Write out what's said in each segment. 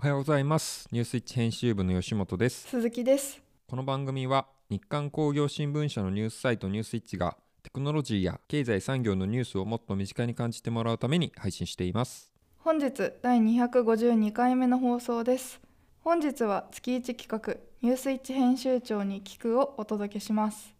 おはようございます。ニュースイッチ編集部の吉本です。鈴木です。この番組は日刊工業新聞社のニュースサイトニュースイッチがテクノロジーや経済産業のニュースをもっと身近に感じてもらうために配信しています。本日第252回目の放送です。本日は月1企画ニュースイッチ編集長に聞くをお届けします。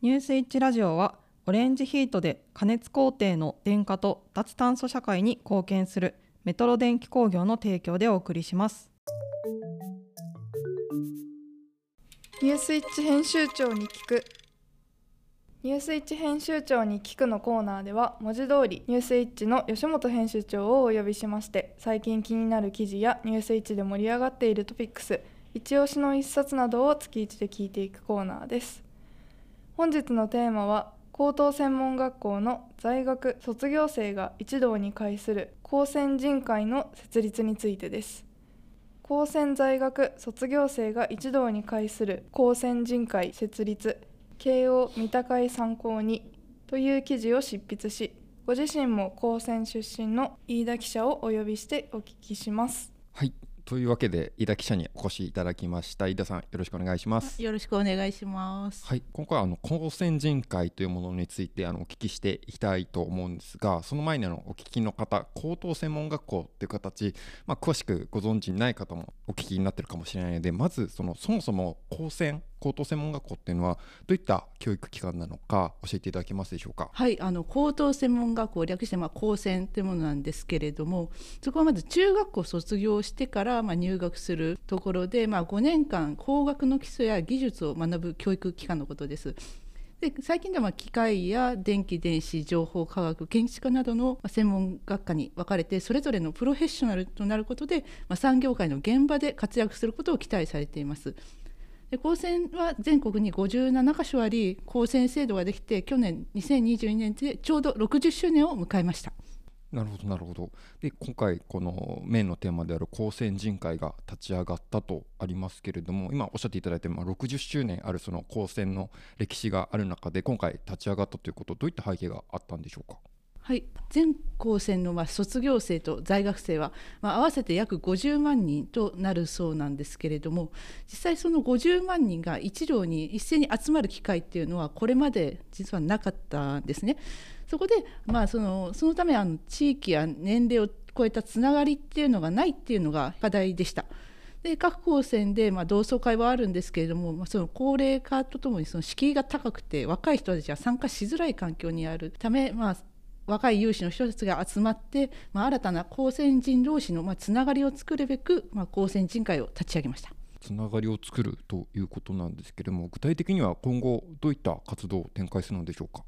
ニュースイッチラジオはオレンジヒートで加熱工程の電化と脱炭素社会に貢献するメトロ電気工業の提供でお送りします。ニュースイッチ編集長に聞く。ニュースイッチ編集長に聞くのコーナーでは文字通りニュースイッチの吉本編集長をお呼びしまして最近気になる記事やニュースイッチで盛り上がっているトピックス一押しの一冊などを月一で聞いていくコーナーです。本日のテーマは高等専門学校の在学卒業生が一堂に会する高専人会の設立についてです。高専在学卒業生が一堂に会する高専人会設立慶応三鷹会参考にという記事を執筆しご自身も高専出身の飯田記者をお呼びしてお聞きします。はい。というわけで飯田記者にお越しいただきました。飯田さんよろしくお願いします。よろしくお願いします。はい今回はあの高専人会というものについてあのお聞きしていきたいと思うんですがその前にあのお聞きの方高等専門学校っていう形、まあ、詳しくご存知ない方もお聞きになってるかもしれないのでまずそのそもそも高専高等専門学校っていうのはどういった教育機関なのか教えていただけますでしょうか？はい、あの高等専門学校略してまあ高専というものなんですけれども、そこはまず中学校卒業してからまあ入学するところで、まあ5年間工学の基礎や技術を学ぶ教育機関のことです。で最近では機械や電気電子情報科学建築などの専門学科に分かれてそれぞれのプロフェッショナルとなることで、まあ、産業界の現場で活躍することを期待されています。で高専は全国に57か所あり高専制度ができて去年2022年でちょうど60周年を迎えました。なるほどなるほど。で今回このメインのテーマである高専人会が立ち上がったとありますけれども今おっしゃっていただいたまあ60周年あるその高専の歴史がある中で今回立ち上がったということどういった背景があったんでしょうか？はい、全高専のまあ卒業生と在学生は、まあ、合わせて約50万人となるそうなんですけれども実際その50万人が一堂に一斉に集まる機会っていうのはこれまで実はなかったんですね。そこで、まあ、そのそのためあの地域や年齢を超えたつながりっていうのがないっていうのが課題でした。で各高専で、まあ、同窓会はあるんですけれども、まあ、その高齢化とともにその敷居が高くて若い人たちは参加しづらい環境にあるため、まあ、若い有志の人たちが集まって、まあ、新たな高専人同士のまあつながりを作るべく、まあ、高専人会を立ち上げました。つながりを作るということなんですけれども具体的には今後どういった活動を展開するのでしょうか？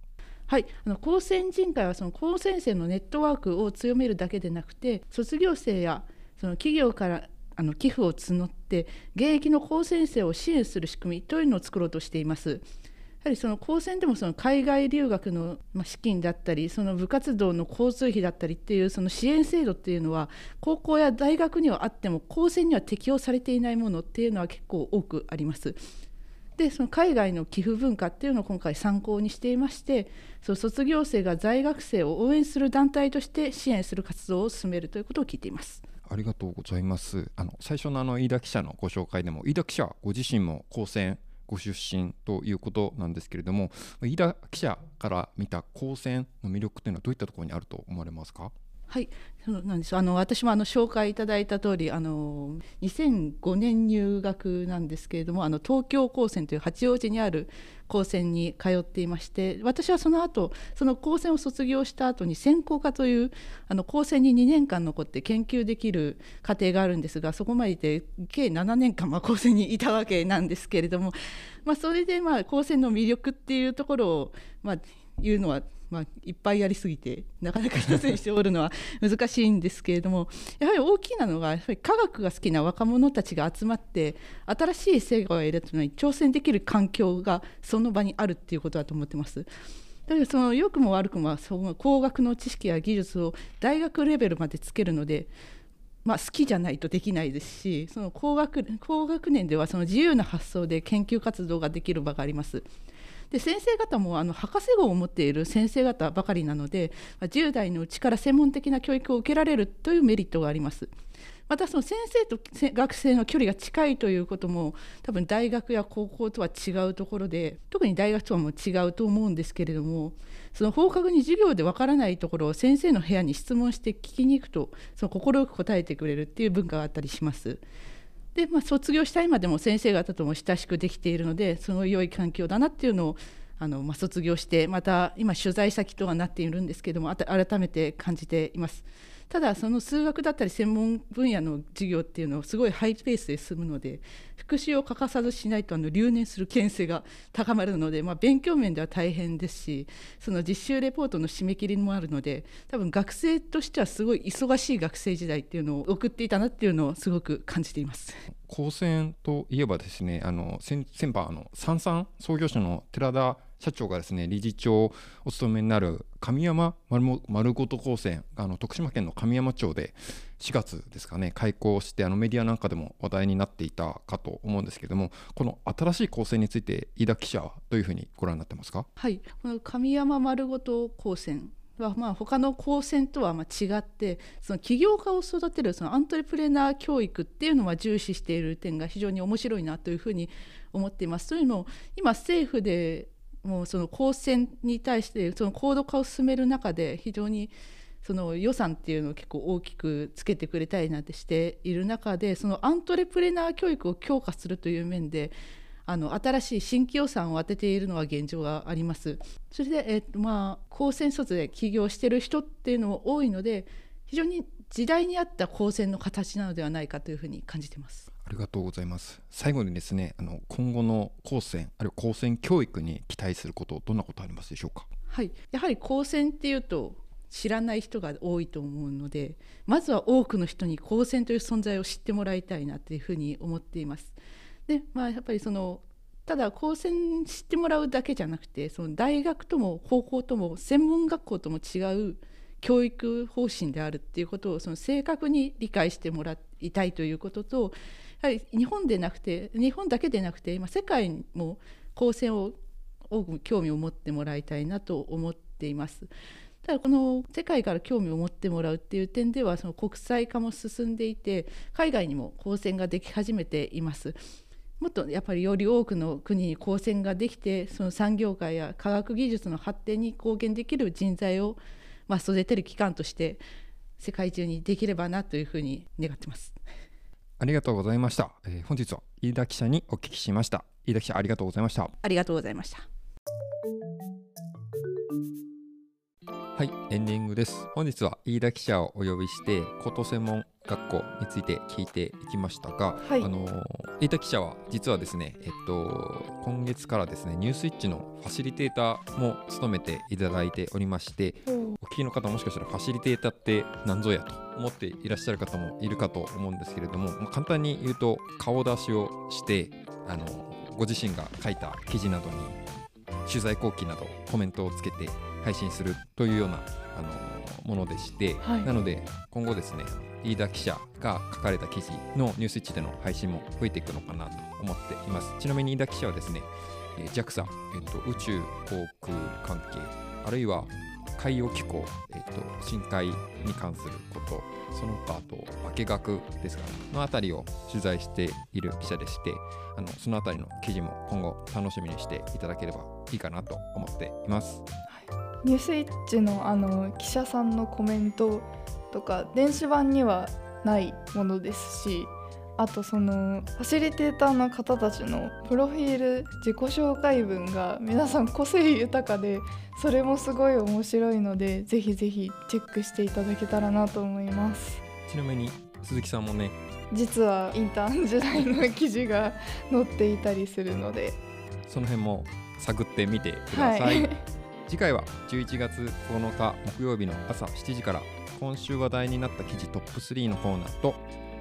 はい、あの高専人会はその高専生のネットワークを強めるだけでなくて卒業生やその企業からあの寄付を募って現役の高専生を支援する仕組みというのを作ろうとしています。やはりその高専でもその海外留学の資金だったりその部活動の交通費だったりっていうその支援制度っていうのは高校や大学にはあっても高専には適用されていないものっていうのは結構多くあります。でその海外の寄付文化っていうのを今回参考にしていましてその卒業生が在学生を応援する団体として支援する活動を進めるということを聞いています。ありがとうございます。あの最初のあの飯田記者のご紹介でも飯田記者ご自身も高専ご出身ということなんですけれども飯田記者から見た高専の魅力というのはどういったところにあると思われますか？はいそうなんです。あの私もあの紹介いただいた通りあの2005年入学なんですけれどもあの東京高専という八王子にある高専に通っていまして私はその後その高専を卒業した後に専攻科というあの高専に2年間残って研究できる過程があるんですがそこまでで計7年間まあ高専にいたわけなんですけれども、まあ、それでまあ高専の魅力っていうところをまあ言うのはまあ、いっぱいやりすぎてなかなか一つに絞るのは 難しいんですけれどもやはり大きなのがやはり科学が好きな若者たちが集まって新しい成果を得るのに挑戦できる環境がその場にあるっていうことだと思ってます。だからその良くも悪くもその工学の知識や技術を大学レベルまでつけるので、まあ、好きじゃないとできないですしその高学高学年ではその自由な発想で研究活動ができる場があります。で先生方もあの博士号を持っている先生方ばかりなので10代のうちから専門的な教育を受けられるというメリットがあります。またその先生と学生の距離が近いということも多分大学や高校とは違うところで特に大学とはもう違うと思うんですけれどもその放課後に授業でわからないところを先生の部屋に質問して聞きに行くとその快く答えてくれるっていう文化があったりします。で、まあ、卒業した今でも先生方とも親しくできているのでその良い環境だなっていうのをあの、まあ、卒業してまた今取材先とはなっているんですけども改めて感じています。ただその数学だったり専門分野の授業っていうのはすごいハイペースで進むので復習を欠かさずしないとあの留年する危険性が高まるので、まあ、勉強面では大変ですしその実習レポートの締め切りもあるので多分学生としてはすごい忙しい学生時代っていうのを送っていたなっていうのをすごく感じています。高専といえばですねあの先先輩あの三三創業者の寺田社長がですね理事長をお務めになる神山丸ごと高専あの徳島県の神山町で4月ですかね開校してあのメディアなんかでも話題になっていたかと思うんですけどもこの新しい高専について飯田記者はどういうふうにご覧になってますか？はいこの神山丸ごと高専はまあ他の高専とはま違ってその起業家を育てるそのアントレプレナー教育っていうのは重視している点が非常に面白いなというふうに思っています。というのも今政府でもうその高専に対してその高度化を進める中で非常にその予算っていうのを結構大きくつけてくれたりなんてしている中でそのアントレプレナー教育を強化するという面であの新しい新規予算を当てているのは現状があります。それで、えっとまあ、高専卒で起業してる人っていうのも多いので非常に時代に合った高専の形なのではないかというふうに感じてます。ありがとうございます。最後にですね、あの今後の高専あるいは高専教育に期待することどんなことありますでしょうか？はい、やはり高専っていうと知らない人が多いと思うので、まずは多くの人に高専という存在を知ってもらいたいなというふうに思っています。で、まあやっぱりそのただ高専知ってもらうだけじゃなくて、その大学とも高校とも専門学校とも違う教育方針であるっていうことをその正確に理解してもらいたいということとやはり日本でなくて日本だけでなくて今世界も高専を多く興味を持ってもらいたいなと思っています。ただこの世界から興味を持ってもらうっていう点ではその国際化も進んでいて海外にも高専ができ始めています。もっとやっぱりより多くの国に高専ができてその産業界や科学技術の発展に貢献できる人材をまあ育てる機関として世界中にできればなというふうに願ってます。ありがとうございました。えー、本日は飯田記者にお聞きしました。飯田記者ありがとうございました。ありがとうございました。はい、エンディングです。本日は飯田記者をお呼びして、高等専門学校について聞いていきましたが、はい、あの飯田記者は実はですね、えっと、今月からですね、ニュースイッチのファシリテーターも務めていただいておりまして、お聞きの方もしかしたらファシリテーターって何ぞやと思っていらっしゃる方もいるかと思うんですけれども、まあ、簡単に言うと顔出しをしてあのご自身が書いた記事などに取材後期などコメントをつけて配信するというようなあのものでして、はい、なので今後ですね飯田記者が書かれた記事のニュースイッチでの配信も増えていくのかなと思っています。ちなみに飯田記者はですね JAXA、えっと、宇宙航空関係あるいは海洋機構、えっと、深海に関することその他あと化学ですかねのあたりを取材している記者でしてあのそのあたりの記事も今後楽しみにしていただければいいかなと思っています。ニュースイッチのあの記者さんのコメントとか電子版にはないものですしあとそのファシリテーターの方たちのプロフィール自己紹介文が皆さん個性豊かでそれもすごい面白いのでぜひぜひチェックしていただけたらなと思います。ちなみに鈴木さんもね実はインターン時代の記事が載っていたりするので。その辺も探ってみてください、はい、次回は11月9日木曜日の朝7時から今週話題になった記事トップ3のコーナーと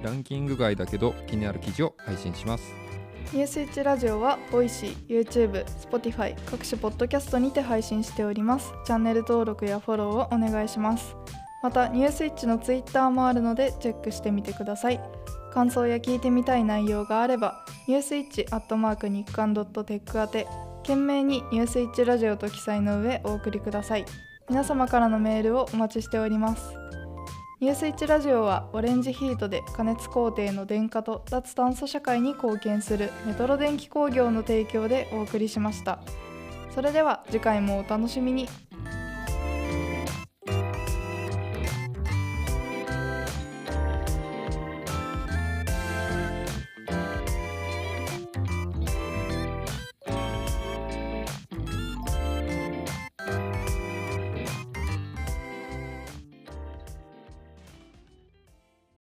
ランキング外だけど気になる記事を配信します。ニュースイッチラジオは Voicy、YouTube、Spotify 各種ポッドキャストにて配信しております。チャンネル登録やフォローをお願いします。またニュースイッチの Twitter もあるのでチェックしてみてください。感想や聞いてみたい内容があればニュースイッチアットマーク日刊ドットテック宛て懸命にニュースイッチラジオと記載の上お送りください。皆様からのメールをお待ちしております。ニュースイッチラジオはオレンジヒートで加熱工程の電化と脱炭素社会に貢献するメトロ電気工業の提供でお送りしました。それでは次回もお楽しみに。